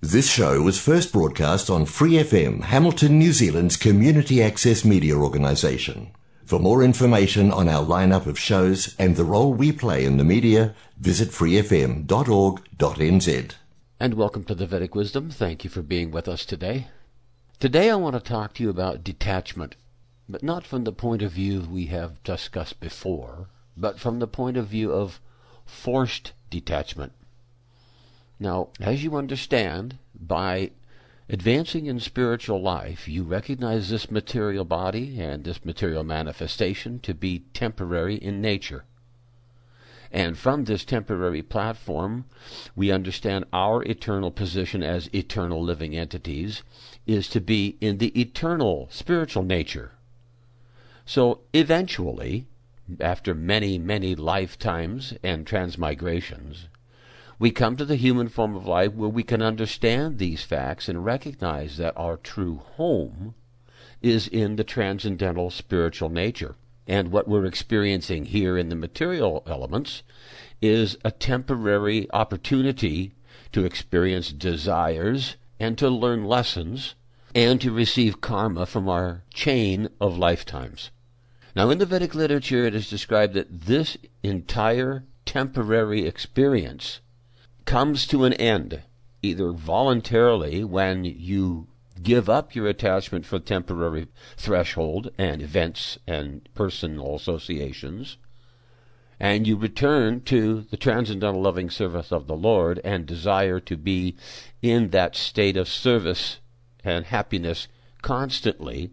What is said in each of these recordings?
This show was first broadcast on Free FM, Hamilton, New Zealand's community access media organisation. For more information on our lineup of shows and the role we play in the media, visit freefm.org.nz. And welcome to the Vedic Wisdom. Thank you for being with us today. Today I want to talk to you about detachment, but not from the point of view we have discussed before, but from the point of view of forced detachment. Now, as you understand, by advancing in spiritual life, you recognize this material body and this material manifestation to be temporary in nature. And from this temporary platform, we understand our eternal position as eternal living entities is to be in the eternal spiritual nature. So eventually, after many, many lifetimes and transmigrations, we come to the human form of life where we can understand these facts and recognize that our true home is in the transcendental spiritual nature. And what we're experiencing here in the material elements is a temporary opportunity to experience desires and to learn lessons and to receive karma from our chain of lifetimes. Now, in the Vedic literature, it is described that this entire temporary experience comes to an end, either voluntarily when you give up your attachment for temporary threshold and events and personal associations, and you return to the transcendental loving service of the Lord and desire to be in that state of service and happiness constantly,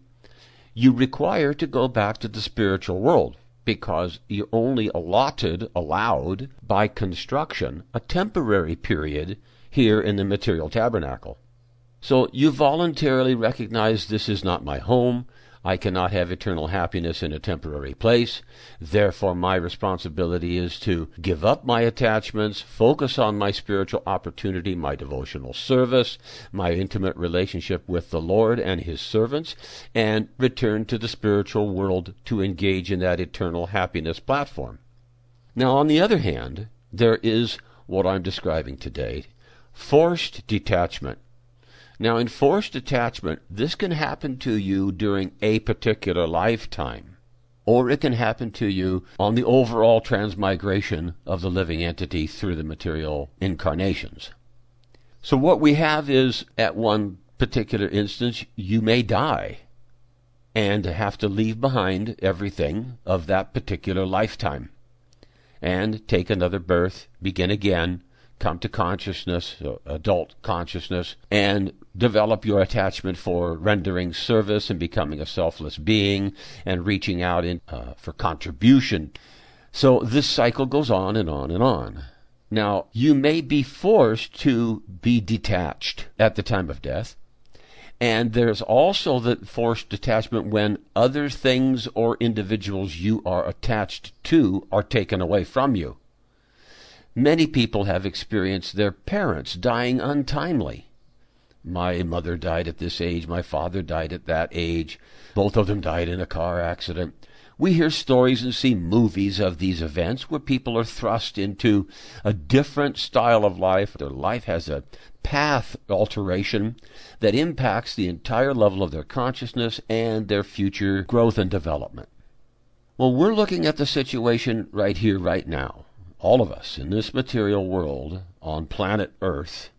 you require to go back to the spiritual world because you're only allotted, allowed by construction, a temporary period here in the material tabernacle. So you voluntarily recognize this is not my home. I cannot have eternal happiness in a temporary place. Therefore, my responsibility is to give up my attachments, focus on my spiritual opportunity, my devotional service, my intimate relationship with the Lord and His servants, and return to the spiritual world to engage in that eternal happiness platform. Now, on the other hand, there is what I'm describing today forced detachment. Now, in forced attachment, this can happen to you during a particular lifetime, or it can happen to you on the overall transmigration of the living entity through the material incarnations. So, what we have is, at one particular instance, you may die and have to leave behind everything of that particular lifetime and take another birth, begin again, come to consciousness, uh, adult consciousness, and develop your attachment for rendering service and becoming a selfless being and reaching out in, uh, for contribution. So this cycle goes on and on and on. Now, you may be forced to be detached at the time of death. And there's also the forced detachment when other things or individuals you are attached to are taken away from you. Many people have experienced their parents dying untimely. My mother died at this age, my father died at that age, both of them died in a car accident. We hear stories and see movies of these events where people are thrust into a different style of life. Their life has a path alteration that impacts the entire level of their consciousness and their future growth and development. Well, we're looking at the situation right here, right now all of us in this material world on planet Earth,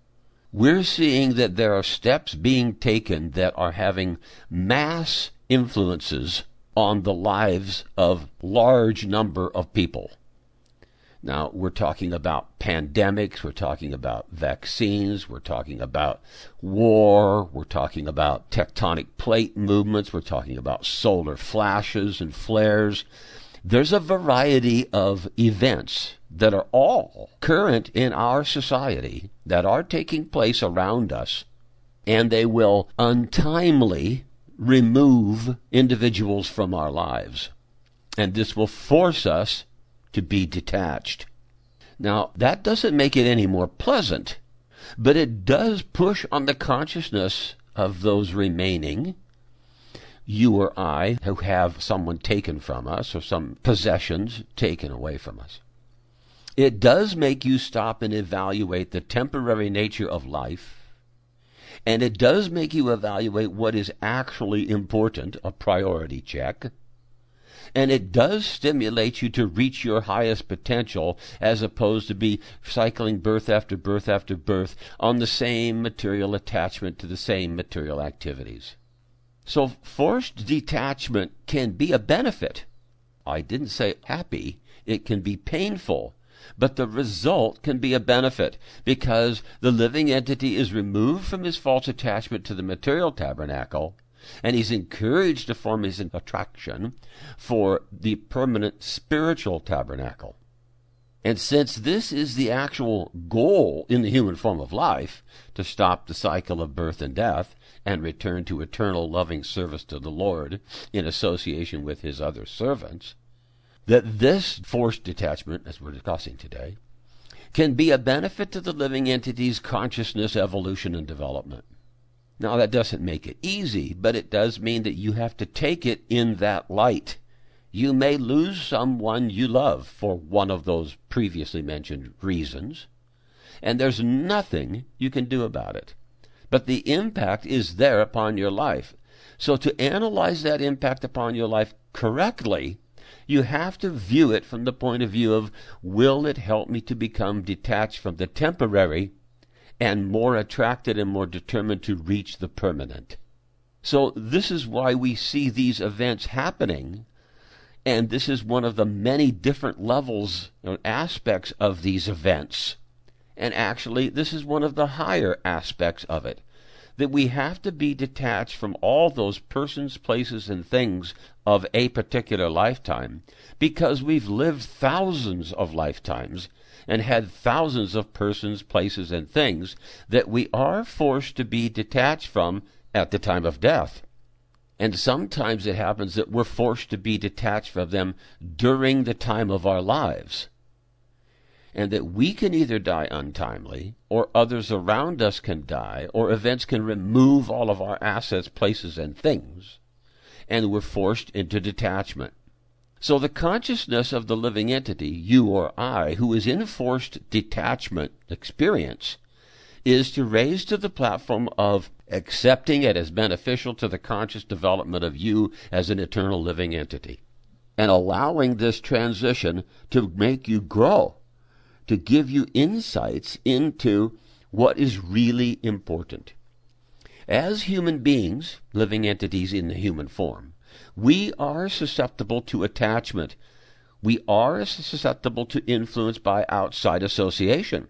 we're seeing that there are steps being taken that are having mass influences on the lives of large number of people. Now, we're talking about pandemics, we're talking about vaccines, we're talking about war, we're talking about tectonic plate movements, we're talking about solar flashes and flares. There's a variety of events that are all current in our society that are taking place around us, and they will untimely remove individuals from our lives. And this will force us to be detached. Now, that doesn't make it any more pleasant, but it does push on the consciousness of those remaining, you or I, who have someone taken from us or some possessions taken away from us it does make you stop and evaluate the temporary nature of life And it does make you evaluate what is actually important, a priority check. And it does stimulate you to reach your highest potential as opposed to be cycling birth after birth after birth on the same material attachment to the same material activities. So forced detachment can be a benefit. I didn't say happy. It can be painful but the result can be a benefit because the living entity is removed from his false attachment to the material tabernacle and he's encouraged to form his attraction for the permanent spiritual tabernacle. And since this is the actual goal in the human form of life, to stop the cycle of birth and death and return to eternal loving service to the Lord in association with his other servants, that this forced detachment, as we're discussing today, can be a benefit to the living entity's consciousness, evolution, and development. Now, that doesn't make it easy, but it does mean that you have to take it in that light. You may lose someone you love for one of those previously mentioned reasons, and there's nothing you can do about it. But the impact is there upon your life. So, to analyze that impact upon your life correctly, you have to view it from the point of view of will it help me to become detached from the temporary and more attracted and more determined to reach the permanent. So, this is why we see these events happening, and this is one of the many different levels and aspects of these events. And actually, this is one of the higher aspects of it that we have to be detached from all those persons, places, and things of a particular lifetime because we've lived thousands of lifetimes and had thousands of persons, places, and things that we are forced to be detached from at the time of death. And sometimes it happens that we're forced to be detached from them during the time of our lives and that we can either die untimely, or others around us can die, or events can remove all of our assets, places, and things, and we're forced into detachment. So the consciousness of the living entity, you or I, who is in forced detachment experience, is to raise to the platform of accepting it as beneficial to the conscious development of you as an eternal living entity, and allowing this transition to make you grow to give you insights into what is really important. As human beings, living entities in the human form, we are susceptible to attachment. We are susceptible to influence by outside association.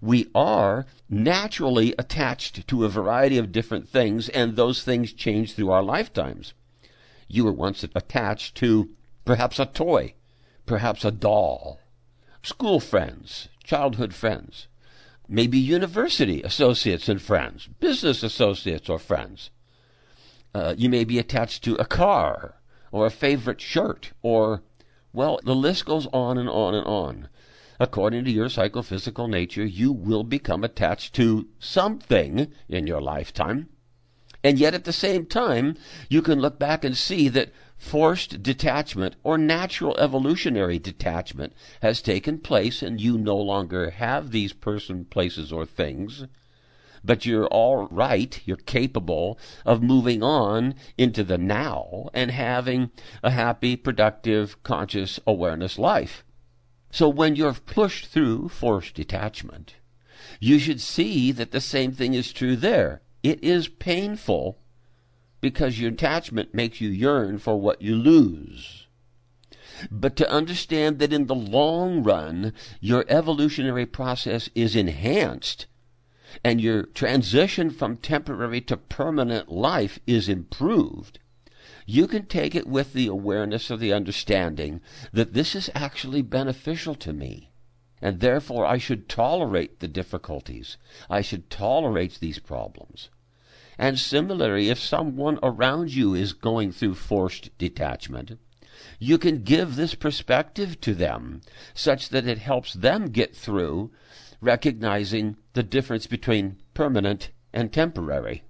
We are naturally attached to a variety of different things, and those things change through our lifetimes. You were once attached to perhaps a toy, perhaps a doll, school friends, childhood friends, maybe university associates and friends, business associates or friends. Uh, you may be attached to a car or a favorite shirt or, well, the list goes on and on and on. According to your psychophysical nature, you will become attached to something in your lifetime. And yet at the same time, you can look back and see that forced detachment or natural evolutionary detachment has taken place and you no longer have these person, places, or things, but you're all right, you're capable of moving on into the now and having a happy, productive, conscious awareness life. So when you're pushed through forced detachment, you should see that the same thing is true there. It is painful because your attachment makes you yearn for what you lose. But to understand that in the long run, your evolutionary process is enhanced and your transition from temporary to permanent life is improved, you can take it with the awareness of the understanding that this is actually beneficial to me. And therefore, I should tolerate the difficulties. I should tolerate these problems. And similarly, if someone around you is going through forced detachment, you can give this perspective to them such that it helps them get through recognizing the difference between permanent and temporary.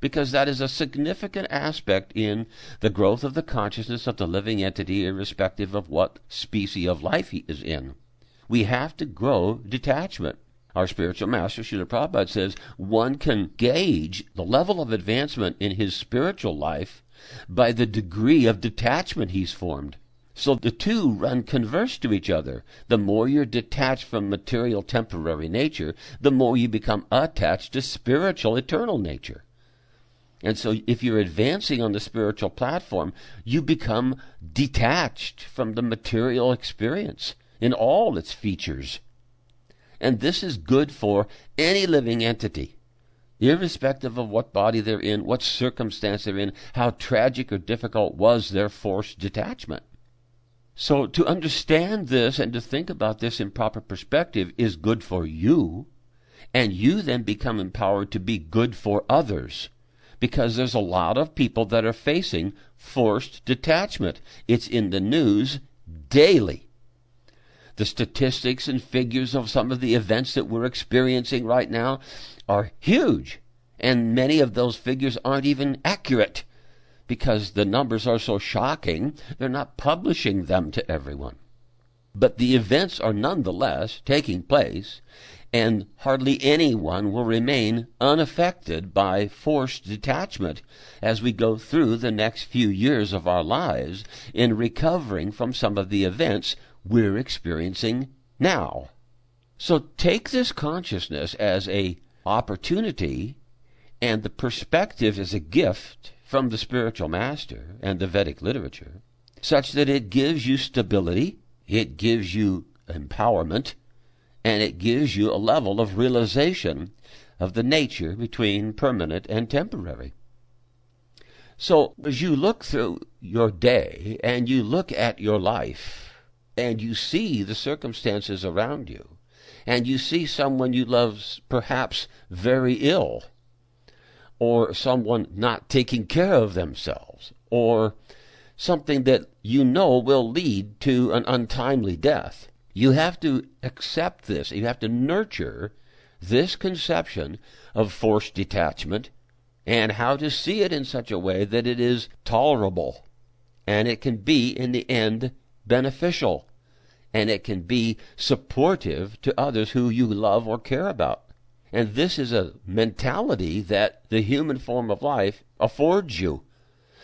Because that is a significant aspect in the growth of the consciousness of the living entity, irrespective of what species of life he is in. We have to grow detachment. Our spiritual master, Srila Prabhupada, says one can gauge the level of advancement in his spiritual life by the degree of detachment he's formed. So the two run converse to each other. The more you're detached from material temporary nature, the more you become attached to spiritual eternal nature. And so if you're advancing on the spiritual platform, you become detached from the material experience in all its features. And this is good for any living entity, irrespective of what body they're in, what circumstance they're in, how tragic or difficult was their forced detachment. So to understand this and to think about this in proper perspective is good for you, and you then become empowered to be good for others. Because there's a lot of people that are facing forced detachment. It's in the news daily. The statistics and figures of some of the events that we're experiencing right now are huge, and many of those figures aren't even accurate because the numbers are so shocking, they're not publishing them to everyone. But the events are nonetheless taking place, and hardly anyone will remain unaffected by forced detachment as we go through the next few years of our lives in recovering from some of the events we're experiencing now. So take this consciousness as a opportunity and the perspective as a gift from the spiritual master and the Vedic literature, such that it gives you stability, it gives you empowerment, and it gives you a level of realization of the nature between permanent and temporary. So, as you look through your day and you look at your life and you see the circumstances around you and you see someone you love perhaps very ill or someone not taking care of themselves, or something that you know will lead to an untimely death. You have to accept this. You have to nurture this conception of forced detachment and how to see it in such a way that it is tolerable and it can be, in the end, beneficial and it can be supportive to others who you love or care about. And this is a mentality that the human form of life affords you.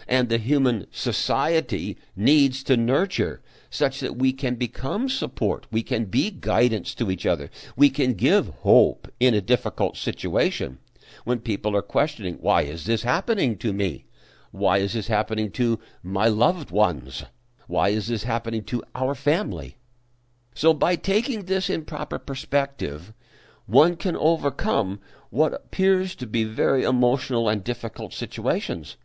And the human society needs to nurture such that we can become support. We can be guidance to each other. We can give hope in a difficult situation when people are questioning, why is this happening to me? Why is this happening to my loved ones? Why is this happening to our family? So by taking this in proper perspective, one can overcome what appears to be very emotional and difficult situations.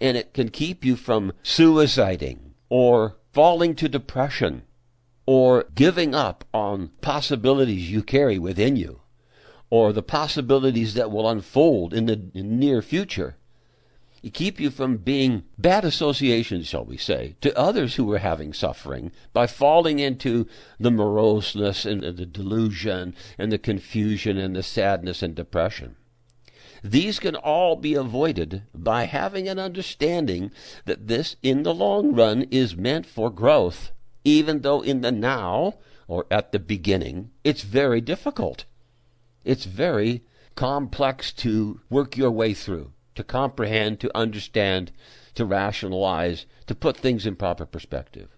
And it can keep you from suiciding or falling to depression or giving up on possibilities you carry within you or the possibilities that will unfold in the near future keep you from being bad associations, shall we say, to others who are having suffering by falling into the moroseness and the delusion and the confusion and the sadness and depression. These can all be avoided by having an understanding that this, in the long run, is meant for growth, even though in the now, or at the beginning, it's very difficult. It's very complex to work your way through to comprehend, to understand, to rationalize, to put things in proper perspective.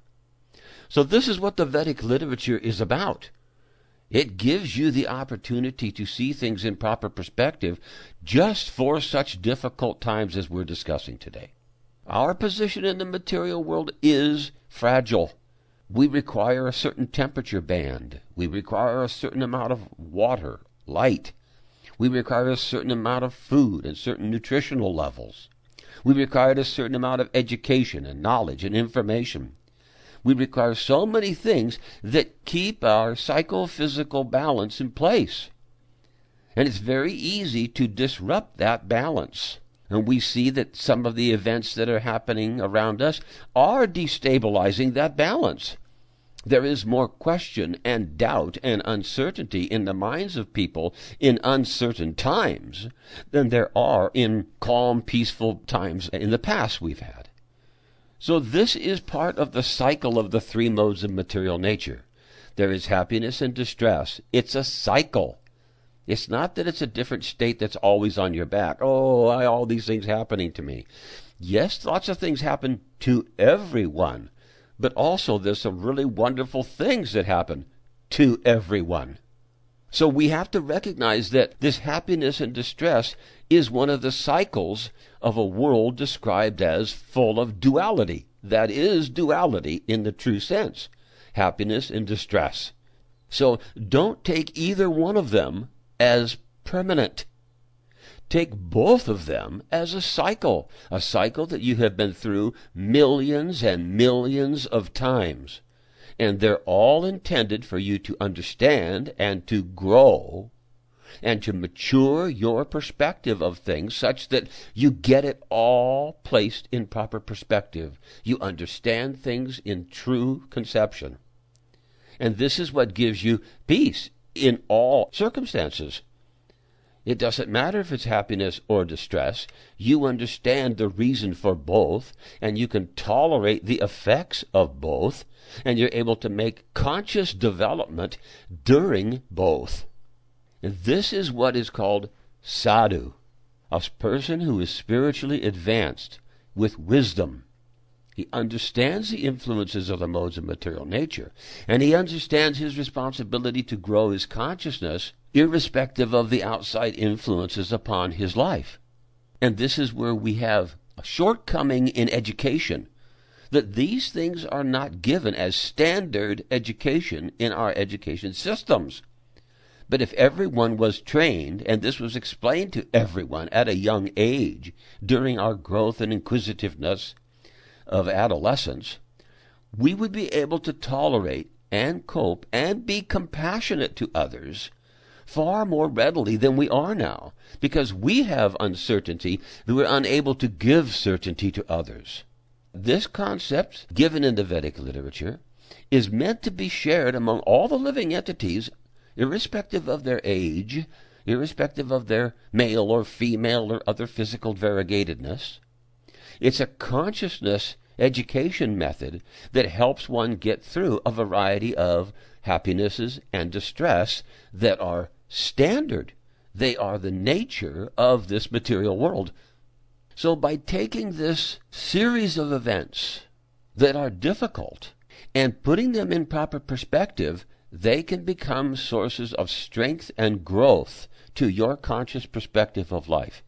So, this is what the Vedic literature is about. It gives you the opportunity to see things in proper perspective just for such difficult times as we're discussing today. Our position in the material world is fragile. We require a certain temperature band. We require a certain amount of water, light, we require a certain amount of food and certain nutritional levels. We require a certain amount of education and knowledge and information. We require so many things that keep our psychophysical balance in place. And it's very easy to disrupt that balance. And we see that some of the events that are happening around us are destabilizing that balance. There is more question and doubt and uncertainty in the minds of people in uncertain times than there are in calm, peaceful times in the past we've had. So, this is part of the cycle of the three modes of material nature. There is happiness and distress. It's a cycle. It's not that it's a different state that's always on your back. Oh, all these things happening to me. Yes, lots of things happen to everyone, but also there's some really wonderful things that happen to everyone. So we have to recognize that this happiness and distress is one of the cycles of a world described as full of duality. That is duality in the true sense happiness and distress. So don't take either one of them as permanent. Take both of them as a cycle, a cycle that you have been through millions and millions of times and they're all intended for you to understand and to grow and to mature your perspective of things such that you get it all placed in proper perspective. You understand things in true conception. And this is what gives you peace in all circumstances. It doesn't matter if it's happiness or distress. You understand the reason for both, and you can tolerate the effects of both, and you're able to make conscious development during both. This is what is called sadhu, a person who is spiritually advanced with wisdom. He understands the influences of the modes of material nature, and he understands his responsibility to grow his consciousness irrespective of the outside influences upon his life. And this is where we have a shortcoming in education that these things are not given as standard education in our education systems. But if everyone was trained, and this was explained to everyone at a young age during our growth and inquisitiveness of adolescence, we would be able to tolerate and cope and be compassionate to others far more readily than we are now, because we have uncertainty that we're unable to give certainty to others. This concept, given in the Vedic literature, is meant to be shared among all the living entities, irrespective of their age, irrespective of their male or female or other physical variegatedness. It's a consciousness education method that helps one get through a variety of happinesses and distress that are standard. They are the nature of this material world. So, by taking this series of events that are difficult and putting them in proper perspective, they can become sources of strength and growth to your conscious perspective of life.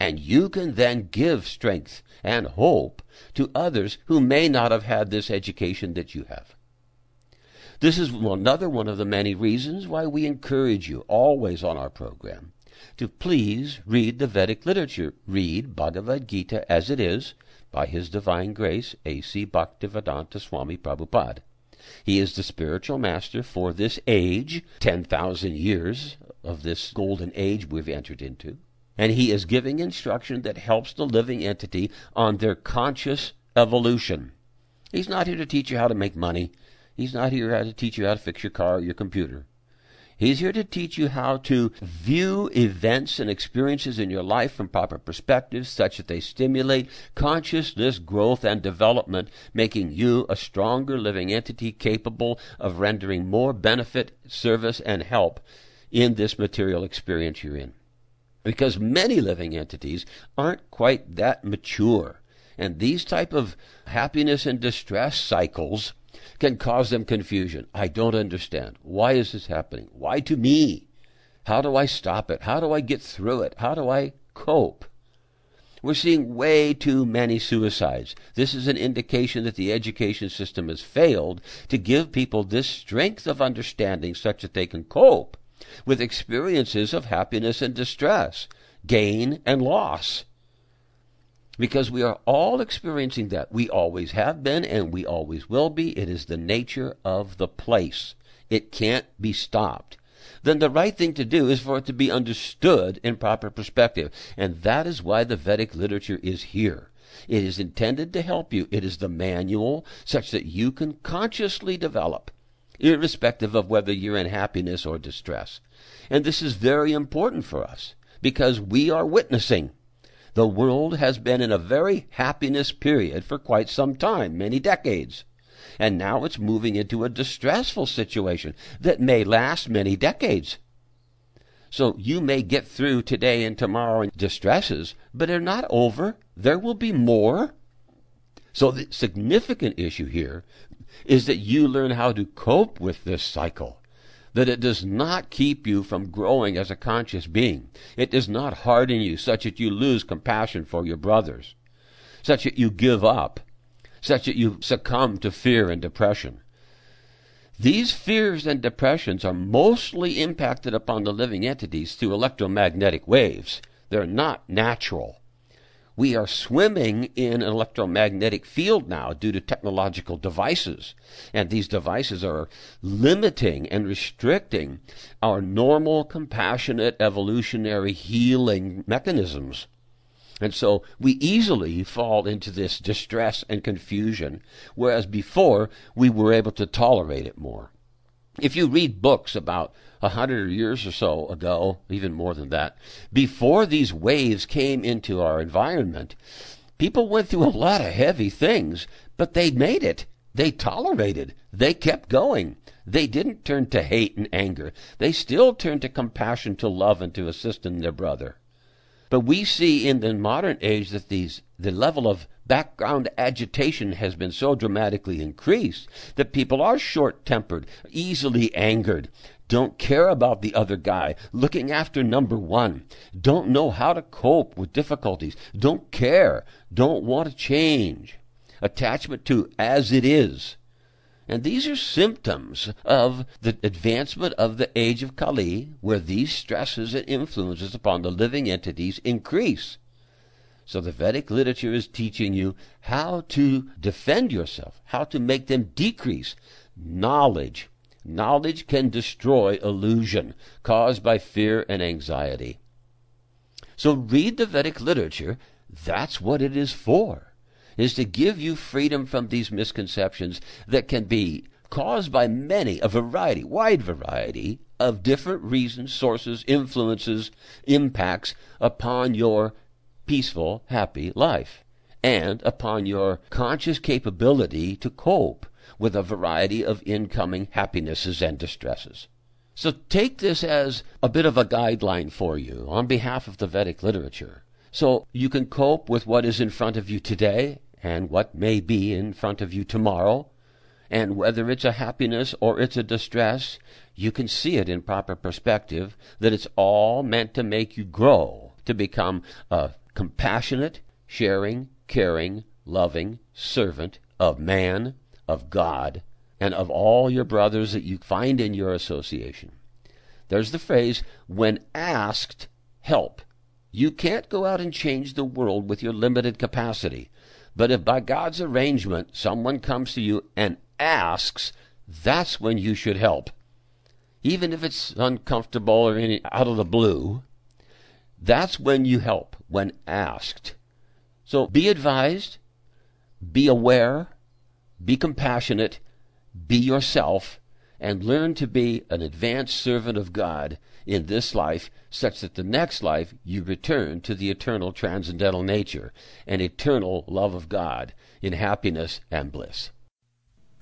And you can then give strength and hope to others who may not have had this education that you have. This is another one of the many reasons why we encourage you always on our program to please read the Vedic literature. Read Bhagavad Gita as it is by His Divine Grace A.C. Bhaktivedanta Swami Prabhupada. He is the spiritual master for this age, 10,000 years of this golden age we've entered into. And he is giving instruction that helps the living entity on their conscious evolution. He's not here to teach you how to make money. He's not here to teach you how to fix your car or your computer. He's here to teach you how to view events and experiences in your life from proper perspectives such that they stimulate consciousness growth and development, making you a stronger living entity capable of rendering more benefit, service, and help in this material experience you're in. Because many living entities aren't quite that mature. And these type of happiness and distress cycles can cause them confusion. I don't understand. Why is this happening? Why to me? How do I stop it? How do I get through it? How do I cope? We're seeing way too many suicides. This is an indication that the education system has failed to give people this strength of understanding such that they can cope with experiences of happiness and distress, gain and loss because we are all experiencing that. We always have been and we always will be. It is the nature of the place. It can't be stopped. Then the right thing to do is for it to be understood in proper perspective. And that is why the Vedic literature is here. It is intended to help you. It is the manual such that you can consciously develop, irrespective of whether you're in happiness or distress. And this is very important for us because we are witnessing the world has been in a very happiness period for quite some time, many decades. And now it's moving into a distressful situation that may last many decades. So you may get through today and tomorrow in distresses, but they're not over. There will be more. So the significant issue here is that you learn how to cope with this cycle. That it does not keep you from growing as a conscious being. It does not harden you such that you lose compassion for your brothers, such that you give up, such that you succumb to fear and depression. These fears and depressions are mostly impacted upon the living entities through electromagnetic waves. They're not natural. We are swimming in an electromagnetic field now due to technological devices. And these devices are limiting and restricting our normal, compassionate, evolutionary healing mechanisms. And so we easily fall into this distress and confusion, whereas before we were able to tolerate it more. If you read books about a hundred years or so ago, even more than that, before these waves came into our environment, people went through a lot of heavy things, but they made it. They tolerated. They kept going. They didn't turn to hate and anger. They still turned to compassion, to love, and to assist in their brother. But we see in the modern age that these the level of background agitation has been so dramatically increased that people are short tempered, easily angered, don't care about the other guy, looking after number one, don't know how to cope with difficulties, don't care, don't want to change. Attachment to as it is. And these are symptoms of the advancement of the age of Kali, where these stresses and influences upon the living entities increase. So the Vedic literature is teaching you how to defend yourself, how to make them decrease. Knowledge. Knowledge can destroy illusion caused by fear and anxiety. So read the Vedic literature. That's what it is for is to give you freedom from these misconceptions that can be caused by many, a variety, wide variety of different reasons, sources, influences, impacts upon your peaceful, happy life and upon your conscious capability to cope with a variety of incoming happinesses and distresses. So take this as a bit of a guideline for you on behalf of the Vedic literature. So you can cope with what is in front of you today and what may be in front of you tomorrow, and whether it's a happiness or it's a distress, you can see it in proper perspective that it's all meant to make you grow, to become a compassionate, sharing, caring, loving servant of man, of God, and of all your brothers that you find in your association. There's the phrase, when asked, help. You can't go out and change the world with your limited capacity. But if by God's arrangement someone comes to you and asks, that's when you should help. Even if it's uncomfortable or any, out of the blue, that's when you help, when asked. So be advised, be aware, be compassionate, be yourself, and learn to be an advanced servant of God in this life, such that the next life you return to the eternal transcendental nature and eternal love of God in happiness and bliss.